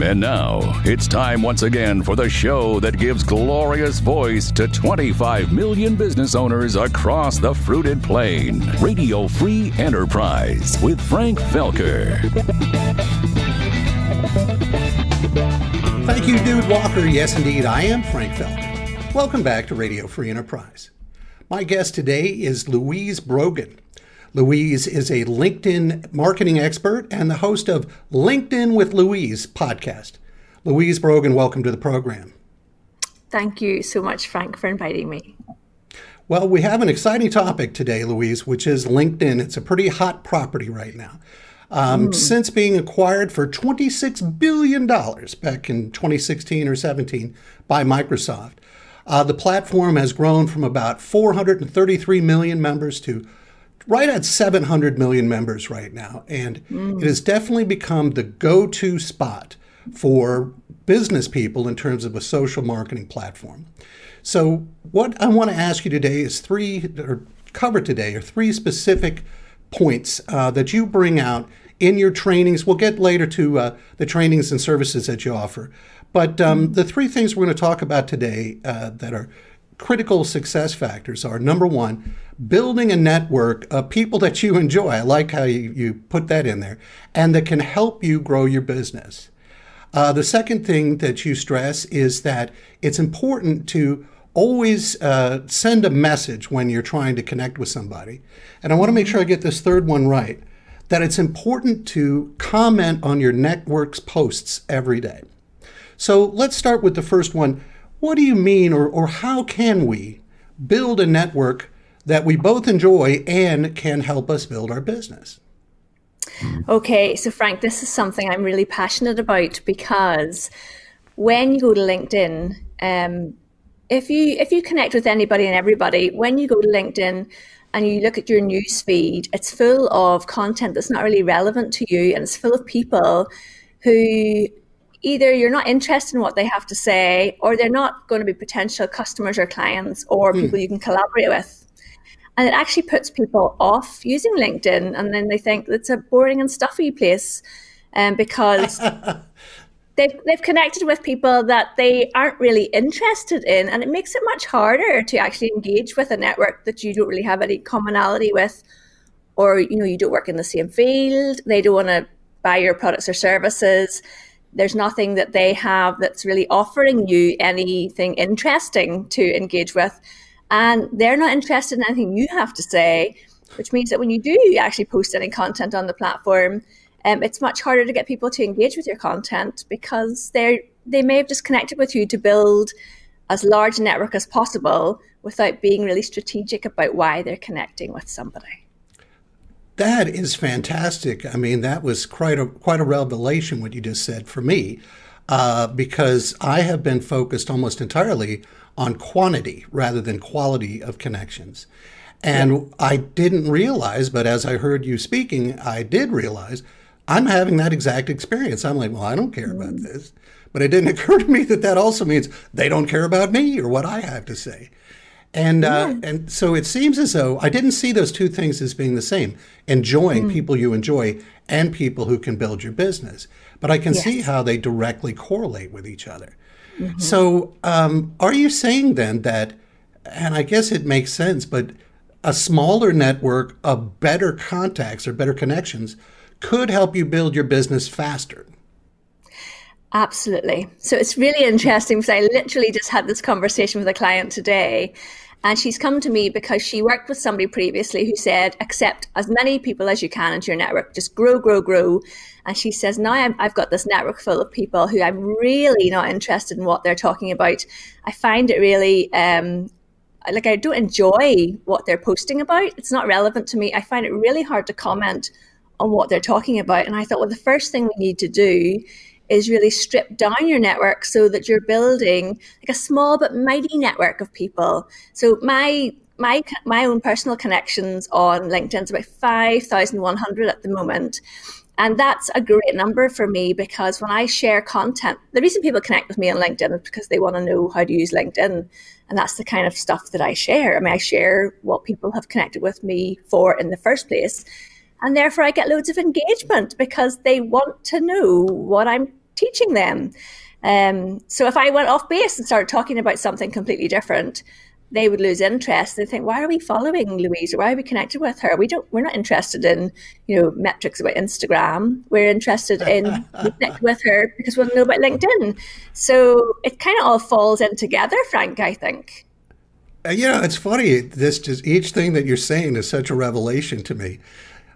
And now it's time once again for the show that gives glorious voice to 25 million business owners across the fruited plain. Radio Free Enterprise with Frank Felker. Thank you, Dude Walker. Yes, indeed, I am Frank Felker. Welcome back to Radio Free Enterprise. My guest today is Louise Brogan. Louise is a LinkedIn marketing expert and the host of LinkedIn with Louise podcast. Louise Brogan, welcome to the program. Thank you so much, Frank, for inviting me. Well, we have an exciting topic today, Louise, which is LinkedIn. It's a pretty hot property right now. Um, mm. Since being acquired for $26 billion back in 2016 or 17 by Microsoft, uh, the platform has grown from about 433 million members to right at 700 million members right now. And mm. it has definitely become the go to spot for business people in terms of a social marketing platform. So, what I want to ask you today is three, or cover today, are three specific points uh, that you bring out in your trainings. We'll get later to uh, the trainings and services that you offer. But um, the three things we're going to talk about today uh, that are critical success factors are number one, building a network of people that you enjoy. I like how you, you put that in there, and that can help you grow your business. Uh, the second thing that you stress is that it's important to always uh, send a message when you're trying to connect with somebody. And I want to make sure I get this third one right that it's important to comment on your network's posts every day. So let's start with the first one. What do you mean, or, or how can we build a network that we both enjoy and can help us build our business? Okay, so Frank, this is something I'm really passionate about because when you go to LinkedIn, um, if you if you connect with anybody and everybody, when you go to LinkedIn and you look at your news feed, it's full of content that's not really relevant to you, and it's full of people who either you're not interested in what they have to say, or they're not going to be potential customers or clients or mm. people you can collaborate with. And it actually puts people off using LinkedIn, and then they think it's a boring and stuffy place, um, because they've they've connected with people that they aren't really interested in, and it makes it much harder to actually engage with a network that you don't really have any commonality with, or you know you don't work in the same field. They don't want to buy your products or services there's nothing that they have that's really offering you anything interesting to engage with. And they're not interested in anything you have to say, which means that when you do actually post any content on the platform, um, it's much harder to get people to engage with your content because they're they may have just connected with you to build as large a network as possible without being really strategic about why they're connecting with somebody. That is fantastic. I mean, that was quite a quite a revelation what you just said for me, uh, because I have been focused almost entirely on quantity rather than quality of connections. And yeah. I didn't realize, but as I heard you speaking, I did realize I'm having that exact experience. I'm like, well, I don't care about mm. this. But it didn't occur to me that that also means they don't care about me or what I have to say. And uh, and so it seems as though I didn't see those two things as being the same: enjoying mm. people you enjoy and people who can build your business. But I can yes. see how they directly correlate with each other. Mm-hmm. So, um, are you saying then that? And I guess it makes sense, but a smaller network of better contacts or better connections could help you build your business faster. Absolutely. So it's really interesting because I literally just had this conversation with a client today. And she's come to me because she worked with somebody previously who said, accept as many people as you can into your network, just grow, grow, grow. And she says, now i have got this network full of people who I'm really not interested in what they're talking about. I find it really, um, like, I don't enjoy what they're posting about. It's not relevant to me. I find it really hard to comment on what they're talking about. And I thought, well, the first thing we need to do is really strip down your network so that you're building like a small but mighty network of people. So my my my own personal connections on LinkedIn is about five thousand one hundred at the moment. And that's a great number for me because when I share content, the reason people connect with me on LinkedIn is because they want to know how to use LinkedIn. And that's the kind of stuff that I share. I mean, I share what people have connected with me for in the first place. And therefore, I get loads of engagement because they want to know what I'm teaching them. Um, so if I went off base and started talking about something completely different, they would lose interest. They think, why are we following Louise why are we connected with her? We don't we're not interested in, you know, metrics about Instagram. We're interested in connecting with her because we want to know about LinkedIn. So it kind of all falls in together, Frank, I think. Uh, you know, it's funny. This just each thing that you're saying is such a revelation to me.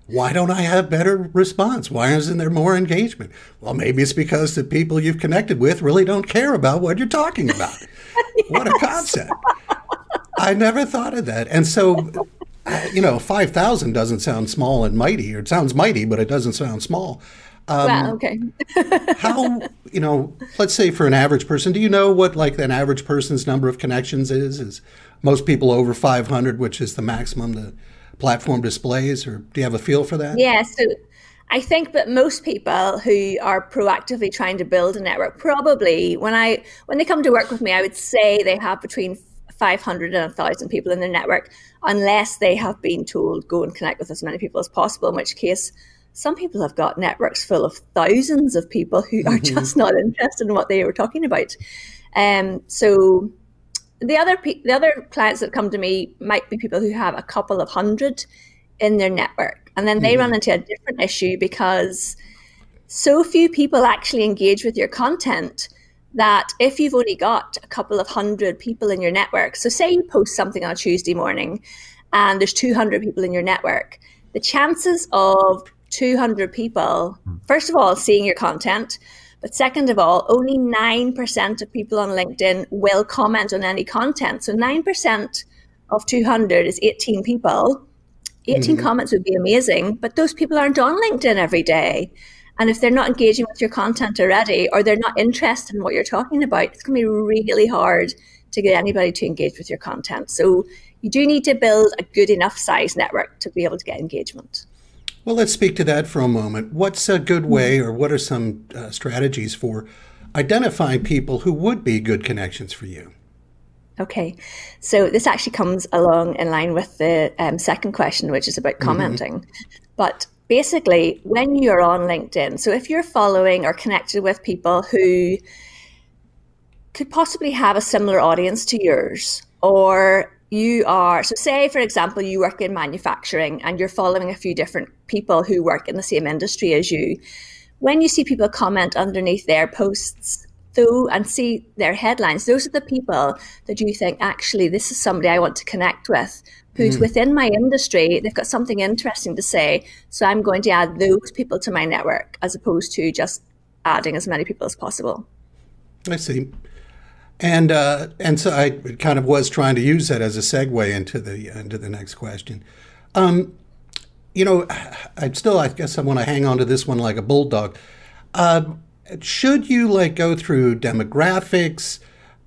Why don't I have better response? Why isn't there more engagement? Well, maybe it's because the people you've connected with really don't care about what you're talking about. yes. What a concept. I never thought of that. And so, you know, 5,000 doesn't sound small and mighty, or it sounds mighty, but it doesn't sound small. Um, wow, okay. how, you know, let's say for an average person, do you know what like an average person's number of connections is? Is most people over 500, which is the maximum the platform displays, or do you have a feel for that? Yeah, so I think that most people who are proactively trying to build a network probably when I when they come to work with me, I would say they have between 500 and 1,000 people in their network, unless they have been told go and connect with as many people as possible, in which case some people have got networks full of thousands of people who are mm-hmm. just not interested in what they were talking about. Um, so the other pe- the other clients that come to me might be people who have a couple of hundred in their network, and then they mm-hmm. run into a different issue because so few people actually engage with your content that if you've only got a couple of hundred people in your network, so say you post something on a Tuesday morning and there's 200 people in your network, the chances of 200 people, first of all, seeing your content, but second of all, only 9% of people on LinkedIn will comment on any content. So 9% of 200 is 18 people. 18 mm-hmm. comments would be amazing, but those people aren't on LinkedIn every day. And if they're not engaging with your content already or they're not interested in what you're talking about, it's going to be really hard to get anybody to engage with your content. So you do need to build a good enough size network to be able to get engagement. Well, let's speak to that for a moment. What's a good way, or what are some uh, strategies for identifying people who would be good connections for you? Okay, so this actually comes along in line with the um, second question, which is about mm-hmm. commenting. Mm-hmm. But basically, when you're on LinkedIn, so if you're following or connected with people who could possibly have a similar audience to yours, or you are, so say, for example, you work in manufacturing and you're following a few different people who work in the same industry as you. When you see people comment underneath their posts, though, and see their headlines, those are the people that you think, actually, this is somebody I want to connect with who's mm. within my industry. They've got something interesting to say. So I'm going to add those people to my network as opposed to just adding as many people as possible. I see. And uh, and so I kind of was trying to use that as a segue into the into the next question. Um, you know, I still I guess I want to hang on to this one like a bulldog. Uh, should you like go through demographics?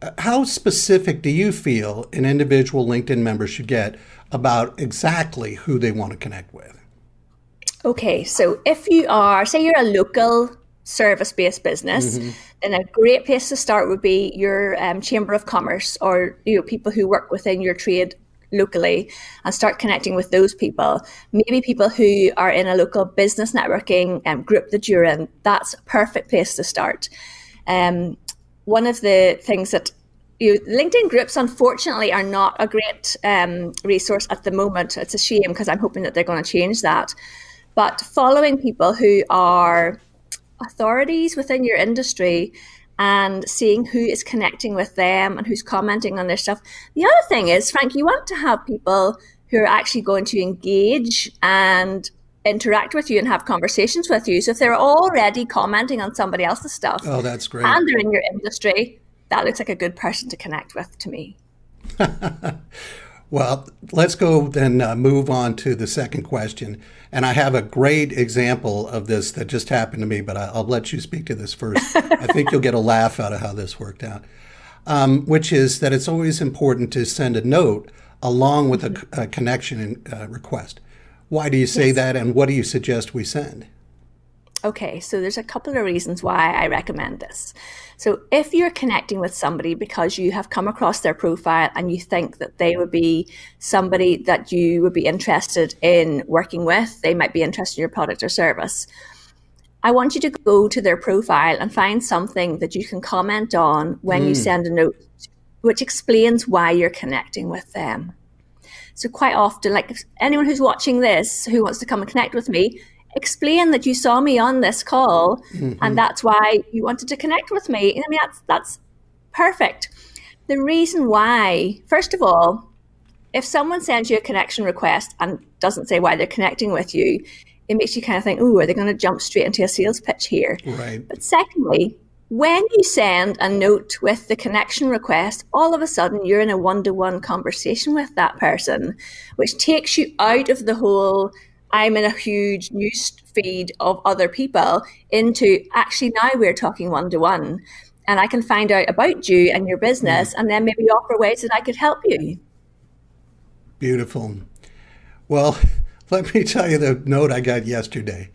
Uh, how specific do you feel an individual LinkedIn member should get about exactly who they want to connect with? Okay, so if you are, say, you're a local service based business, mm-hmm. then a great place to start would be your um, chamber of commerce or you know people who work within your trade locally and start connecting with those people. Maybe people who are in a local business networking um, group that you're in. That's a perfect place to start. Um, one of the things that you LinkedIn groups, unfortunately, are not a great um, resource at the moment. It's a shame because I'm hoping that they're going to change that. But following people who are authorities within your industry and seeing who is connecting with them and who's commenting on their stuff. The other thing is, Frank, you want to have people who are actually going to engage and interact with you and have conversations with you. So if they're already commenting on somebody else's stuff, oh, that's great, and they're in your industry, that looks like a good person to connect with to me. Well, let's go then uh, move on to the second question. And I have a great example of this that just happened to me, but I, will let you speak to this first. I think you'll get a laugh out of how this worked out, um, which is that it's always important to send a note along with a, a connection uh, request. Why do you say yes. that, and what do you suggest we send? Okay, so there's a couple of reasons why I recommend this. So if you're connecting with somebody because you have come across their profile and you think that they would be somebody that you would be interested in working with, they might be interested in your product or service. I want you to go to their profile and find something that you can comment on when mm. you send a note, which explains why you're connecting with them. So quite often, like anyone who's watching this who wants to come and connect with me, explain that you saw me on this call mm-hmm. and that's why you wanted to connect with me. I mean, that's that's perfect. The reason why, first of all, if someone sends you a connection request and doesn't say why they're connecting with you, it makes you kind of think, oh, are they going to jump straight into a sales pitch here? Right. But secondly, when you send a note with the connection request, all of a sudden you're in a one to one conversation with that person, which takes you out of the whole I'm in a huge news feed of other people into actually now we're talking one to one. And I can find out about you and your business mm. and then maybe offer ways that I could help you. Beautiful. Well, let me tell you the note I got yesterday.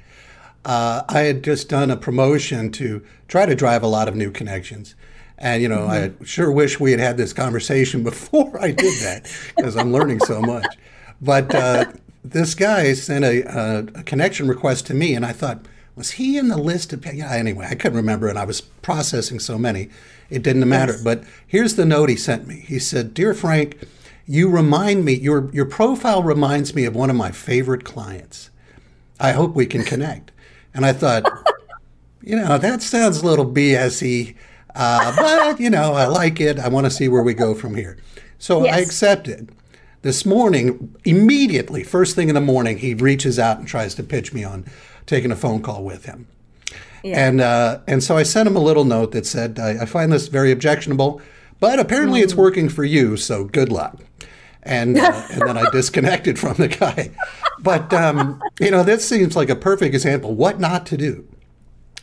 Uh, I had just done a promotion to try to drive a lot of new connections. And, you know, mm-hmm. I sure wish we had had this conversation before I did that because I'm learning so much. But uh, this guy sent a, a, a, connection request to me, and I thought, was he in the list of? Yeah, anyway, I couldn't remember, and I was processing so many, it didn't matter. Yes. But here's the note he sent me. He said, "Dear Frank, you remind me, your, your profile reminds me of one of my favorite clients. I hope we can connect. And I thought, you know, that sounds a little BSy, uh, but, you know, I like it. I want to see where we go from here. So yes. I accepted. This morning, immediately, first thing in the morning, he reaches out and tries to pitch me on taking a phone call with him. Yeah. And uh, and so I sent him a little note that said, I, I find this very objectionable, but apparently mm. it's working for you, so good luck and uh, and then I disconnected from the guy. But um, you know, this seems like a perfect example what not to do.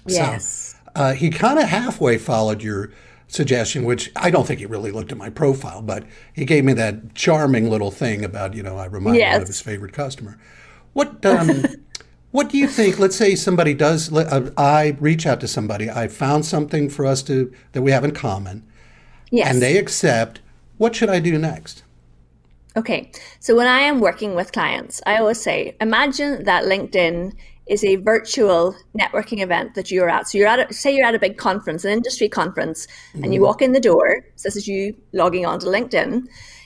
Yes. So, uh, he kind of halfway followed your suggestion, which I don't think he really looked at my profile, but he gave me that charming little thing about you know I remind yes. him of his favorite customer. What um, what do you think? Let's say somebody does. Uh, I reach out to somebody. I found something for us to that we have in common. Yes. And they accept. What should I do next? Okay, so when I am working with clients, I always say, imagine that LinkedIn is a virtual networking event that you're at. So you're at, a, say you're at a big conference, an industry conference, mm-hmm. and you mm-hmm. walk in the door. So this is you logging on to LinkedIn.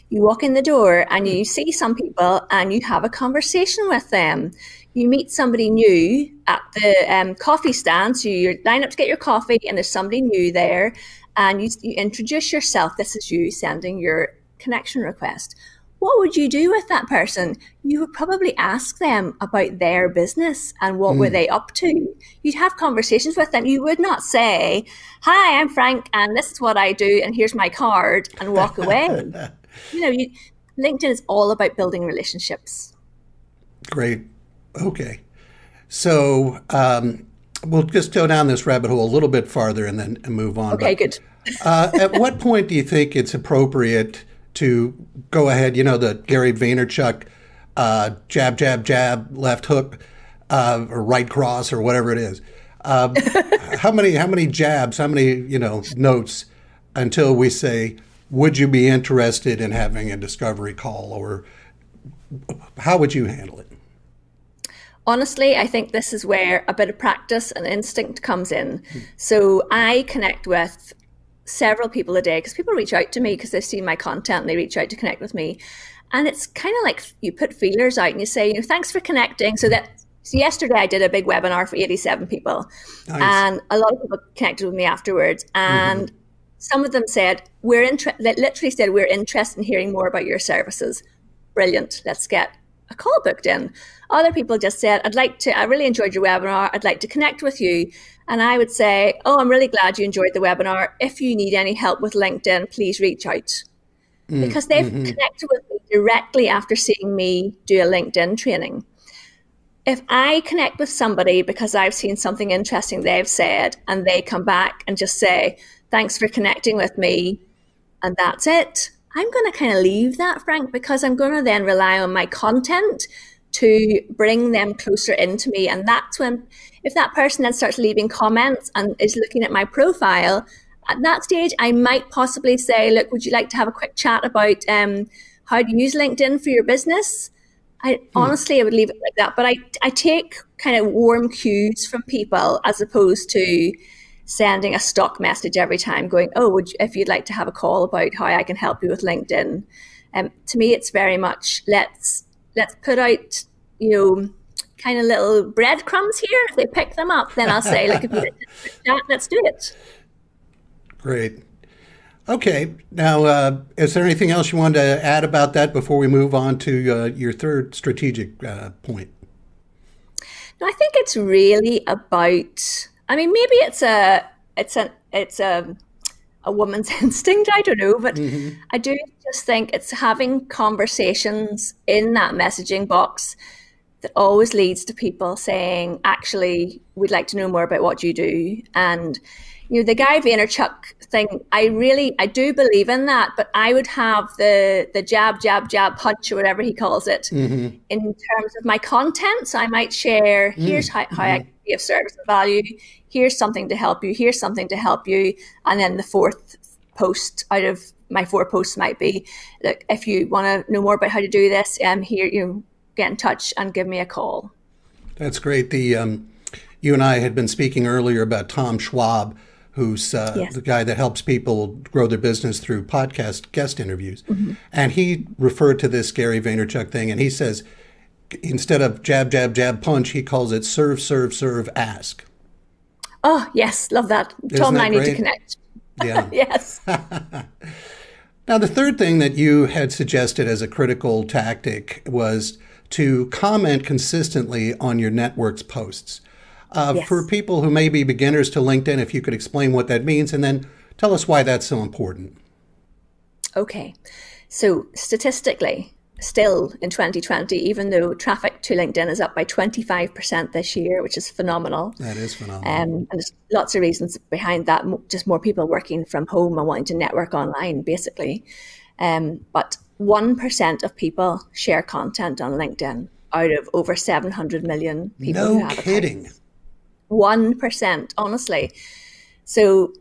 You walk in the door and you see some people and you have a conversation with them. You meet somebody new at the um, coffee stand. So you line up to get your coffee and there's somebody new there and you, you introduce yourself. This is you sending your connection request what would you do with that person? You would probably ask them about their business and what mm. were they up to. You'd have conversations with them. You would not say, "Hi, I'm Frank, and this is what I do, and here's my card," and walk away. you know, you, LinkedIn is all about building relationships. Great. Okay. So um, we'll just go down this rabbit hole a little bit farther and then move on. Okay, but, good. uh, at what point do you think it's appropriate? To go ahead, you know, the Gary Vaynerchuk uh, jab, jab, jab, left hook, uh, or right cross, or whatever it is. Um, how many how many jabs, how many you know notes until we say, would you be interested in having a discovery call, or how would you handle it? Honestly, I think this is where a bit of practice and instinct comes in. So I connect with several people a day because people reach out to me because they've seen my content and they reach out to connect with me. And it's kind of like you put feelers out and you say, you know, thanks for connecting. So that so yesterday I did a big webinar for 87 people. Nice. And a lot of people connected with me afterwards. And mm-hmm. some of them said, we're interested, literally said, we're interested in hearing more about your services. Brilliant. Let's get a call booked in. Other people just said, I'd like to, I really enjoyed your webinar. I'd like to connect with you. And I would say, Oh, I'm really glad you enjoyed the webinar. If you need any help with LinkedIn, please reach out. Mm, because they've mm-hmm. connected with me directly after seeing me do a LinkedIn training. If I connect with somebody because I've seen something interesting they've said and they come back and just say, Thanks for connecting with me, and that's it, I'm going to kind of leave that, Frank, because I'm going to then rely on my content to bring them closer into me. And that's when, if that person then starts leaving comments and is looking at my profile, at that stage, I might possibly say, look, would you like to have a quick chat about um, how to use LinkedIn for your business? I hmm. honestly I would leave it like that. But I I take kind of warm cues from people as opposed to sending a stock message every time going, oh, would you, if you'd like to have a call about how I can help you with LinkedIn. Um, to me, it's very much let's let's put out you know kind of little breadcrumbs here. If they pick them up, then I'll say, like, if you that, let's do it. Great. Okay. Now, uh, is there anything else you wanted to add about that before we move on to uh, your third strategic uh, point? No, I think it's really about. I mean, maybe it's a it's a it's a a woman's instinct. I don't know, but mm-hmm. I do just think it's having conversations in that messaging box that always leads to people saying, "Actually, we'd like to know more about what you do," and you know the Gary Vaynerchuk thing. I really, I do believe in that, but I would have the the jab, jab, jab punch or whatever he calls it mm-hmm. in terms of my content. So I might share, here's mm-hmm. how, how I mm-hmm. can be of service and value. Here's something to help you. Here's something to help you. And then the fourth post out of my four posts might be, look, if you want to know more about how to do this, um, here you know, get in touch and give me a call. That's great. The um, you and I had been speaking earlier about Tom Schwab who's uh, yes. the guy that helps people grow their business through podcast guest interviews. Mm-hmm. And he referred to this Gary Vaynerchuk thing, and he says instead of jab, jab, jab, punch, he calls it serve, serve, serve, ask. Oh, yes, love that. Isn't Tom and I great? need to connect. Yeah. yes. now, the third thing that you had suggested as a critical tactic was to comment consistently on your network's posts. Uh, yes. For people who may be beginners to LinkedIn, if you could explain what that means and then tell us why that's so important. Okay. So, statistically, still in 2020, even though traffic to LinkedIn is up by 25% this year, which is phenomenal. That is phenomenal. Um, and there's lots of reasons behind that, just more people working from home and wanting to network online, basically. Um, but 1% of people share content on LinkedIn out of over 700 million people. No kidding. 1%, honestly. So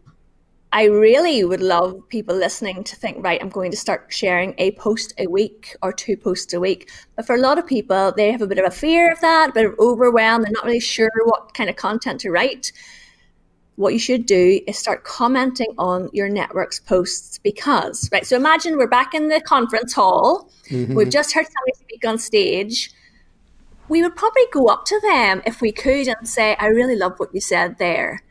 I really would love people listening to think, right, I'm going to start sharing a post a week or two posts a week. But for a lot of people, they have a bit of a fear of that, a bit of overwhelm. They're not really sure what kind of content to write. What you should do is start commenting on your network's posts because, right, so imagine we're back in the conference hall. Mm-hmm. We've just heard somebody speak on stage we would probably go up to them if we could and say, I really love what you said there.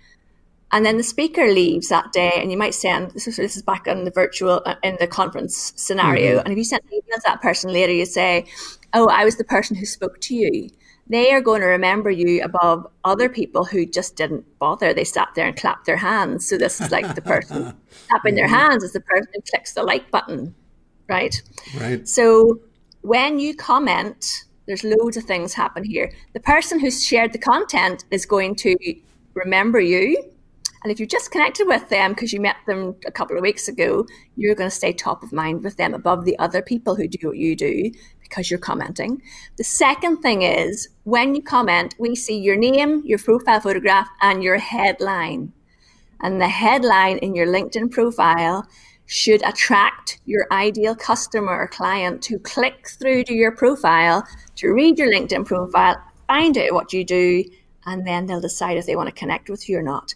And then the speaker leaves that day, and you might send this is, this is back on the virtual uh, in the conference scenario. Mm-hmm. And if you send an email to that person later, you say, Oh, I was the person who spoke to you. They are going to remember you above other people who just didn't bother. They sat there and clapped their hands. So this is like the person clapping their hands is the person who clicks the like button, right? Right. So when you comment, there's loads of things happen here. The person who's shared the content is going to remember you. And if you just connected with them because you met them a couple of weeks ago, you're going to stay top of mind with them above the other people who do what you do because you're commenting. The second thing is when you comment, we see your name, your profile photograph, and your headline. And the headline in your LinkedIn profile should attract your ideal customer or client to click through to your profile to read your LinkedIn profile, find out what you do, and then they'll decide if they want to connect with you or not.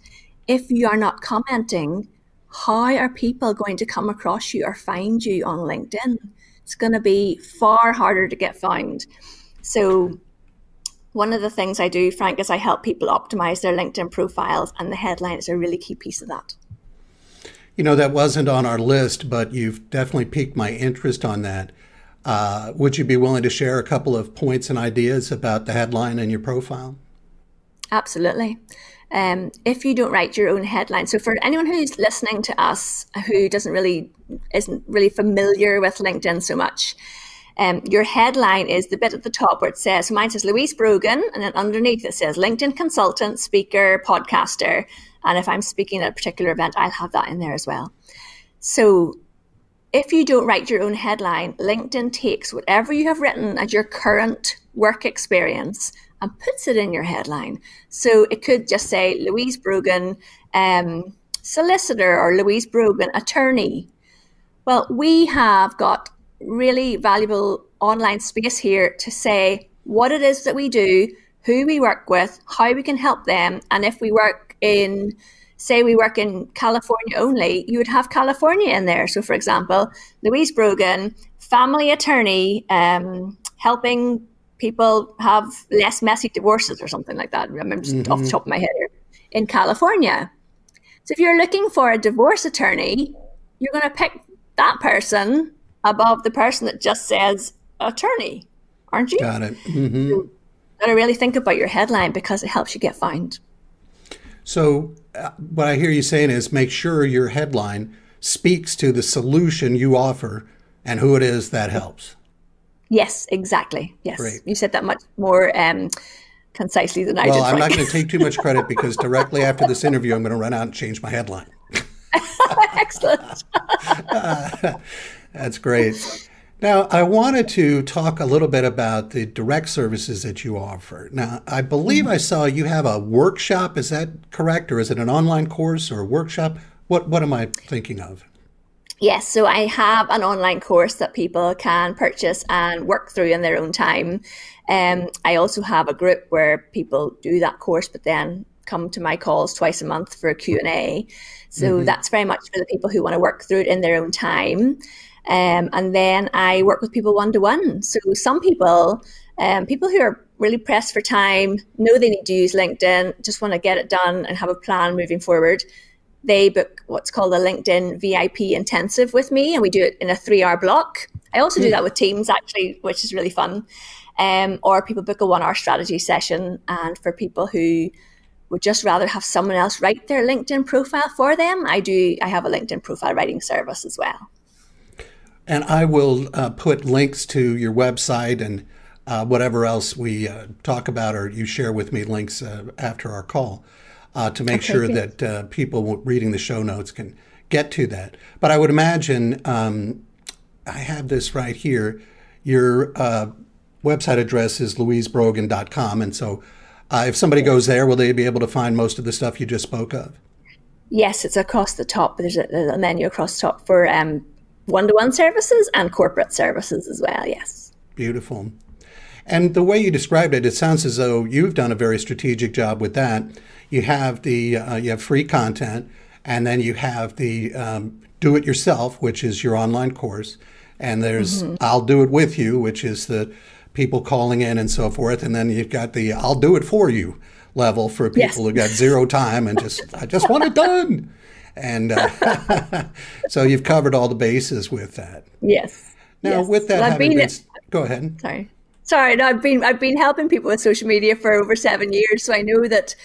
If you are not commenting, how are people going to come across you or find you on LinkedIn? It's going to be far harder to get found. So, one of the things I do, Frank, is I help people optimize their LinkedIn profiles, and the headline is a really key piece of that. You know, that wasn't on our list, but you've definitely piqued my interest on that. Uh, would you be willing to share a couple of points and ideas about the headline and your profile? Absolutely. Um, if you don't write your own headline, so for anyone who's listening to us who doesn't really isn't really familiar with LinkedIn so much, um, your headline is the bit at the top where it says, mine says Louise Brogan, and then underneath it says LinkedIn consultant, speaker, podcaster. And if I'm speaking at a particular event, I'll have that in there as well. So if you don't write your own headline, LinkedIn takes whatever you have written as your current work experience and puts it in your headline. So it could just say Louise Brogan, um, solicitor, or Louise Brogan, attorney. Well, we have got really valuable online space here to say what it is that we do, who we work with, how we can help them, and if we work in say we work in California only, you would have California in there. So, for example, Louise Brogan, family attorney, um, helping people have less messy divorces or something like that. I'm just mm-hmm. off the top of my head here in California. So, if you're looking for a divorce attorney, you're going to pick that person above the person that just says attorney, aren't you? Got it. Mm-hmm. So, got to really think about your headline because it helps you get found. So, uh, what I hear you saying is make sure your headline speaks to the solution you offer and who it is that helps. Yes, exactly. Yes. Great. You said that much more um, concisely than I well, did. Well, I'm not going to take too much credit because directly after this interview, I'm going to run out and change my headline. Excellent. uh, that's great. Now, I wanted to talk a little bit about the direct services that you offer. Now, I believe I saw you have a workshop. Is that correct? Or is it an online course or a workshop? What, what am I thinking of? Yes, so I have an online course that people can purchase and work through in their own time. Um, I also have a group where people do that course, but then come to my calls twice a month for a Q&A. So mm-hmm. that's very much for the people who want to work through it in their own time. Um, and then I work with people one to one. So some people, um, people who are really pressed for time, know they need to use LinkedIn, just want to get it done and have a plan moving forward. They book what's called a LinkedIn VIP intensive with me, and we do it in a three hour block. I also do hmm. that with teams, actually, which is really fun. Um, or people book a one hour strategy session. And for people who would just rather have someone else write their LinkedIn profile for them, I do. I have a LinkedIn profile writing service as well. And I will uh, put links to your website and uh, whatever else we uh, talk about or you share with me links uh, after our call uh, to make okay, sure good. that uh, people reading the show notes can get to that. But I would imagine um, I have this right here. Your website address is louisebrogan.com. And so if somebody goes there, will they be able to find most of the stuff you just spoke of? Yes, it's across the top. There's a, a menu across the top for um, one to one services and corporate services as well, yes. Beautiful. And the way you described it, it sounds as though you've done a very strategic job with that. You have the uh, you have free content, and then you have the um, do it yourself, which is your online course, and there's mm-hmm. I'll do it with you, which is the people calling in and so forth, and then you've got the I'll do it for you level for people yes. who got zero time and just I just want it done. And uh, so you've covered all the bases with that. Yes. Now, yes. with that, well, having been, go ahead. Sorry, sorry. No, I've been I've been helping people with social media for over seven years, so I know that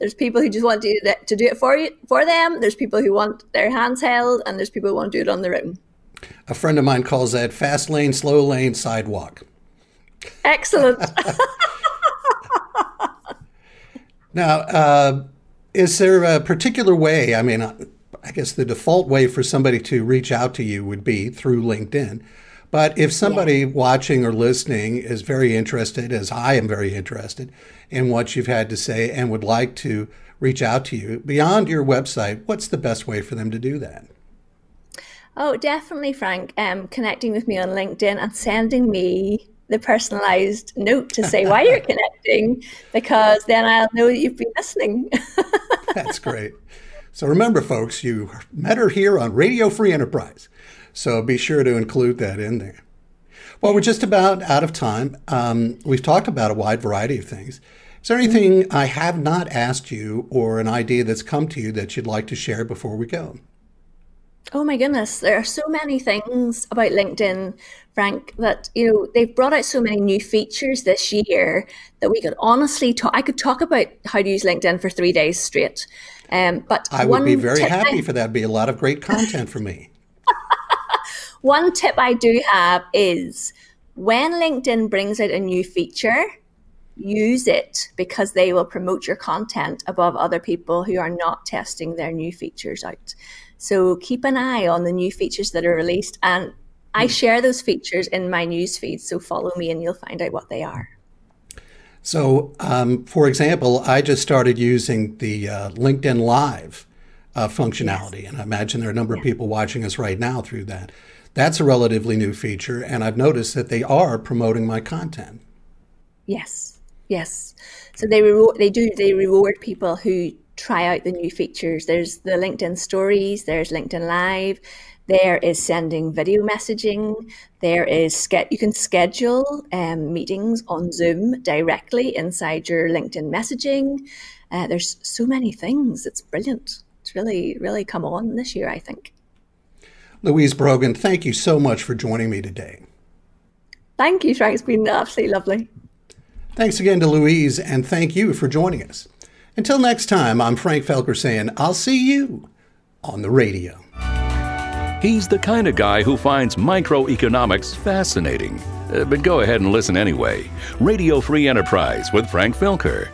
there's people who just want to do it, to do it for you for them. There's people who want their hands held, and there's people who want to do it on their own. A friend of mine calls that fast lane, slow lane, sidewalk. Excellent. now, uh, is there a particular way? I mean, I guess the default way for somebody to reach out to you would be through LinkedIn. But if somebody yeah. watching or listening is very interested, as I am very interested in what you've had to say and would like to reach out to you beyond your website, what's the best way for them to do that? Oh, definitely, Frank. Um, connecting with me on LinkedIn and sending me the personalized note to say why you're connecting, because then I'll know that you've been listening. That's great. So remember, folks, you met her here on Radio Free Enterprise. So be sure to include that in there. Well, we're just about out of time. Um, we've talked about a wide variety of things. Is there anything I have not asked you or an idea that's come to you that you'd like to share before we go? Oh my goodness, there are so many things about LinkedIn, Frank, that you know they've brought out so many new features this year that we could honestly talk. I could talk about how to use LinkedIn for three days straight. Um, but I would be very happy I, for that. It'd be a lot of great content for me. one tip I do have is when LinkedIn brings out a new feature, use it because they will promote your content above other people who are not testing their new features out. So keep an eye on the new features that are released and I hmm. share those features in my news feed, so follow me and you'll find out what they are. So, um, for example, I just started using the uh, LinkedIn Live uh, functionality. And I imagine there are a number of people watching us right now through that. That's a relatively new feature, and I've noticed that they are promoting my content. Yes, yes. So they reward, they do they reward people who try out the new features. There's the LinkedIn Stories, there's LinkedIn Live, there is sending video messaging. There is you can schedule um, meetings on Zoom directly inside your LinkedIn messaging. Uh, there's so many things. It's brilliant. It's really really come on this year, I think. Louise Brogan, thank you so much for joining me today. Thank you, Frank. It's been absolutely lovely. Thanks again to Louise, and thank you for joining us. Until next time, I'm Frank Felker saying I'll see you on the radio. He's the kind of guy who finds microeconomics fascinating. Uh, but go ahead and listen anyway. Radio Free Enterprise with Frank Felker.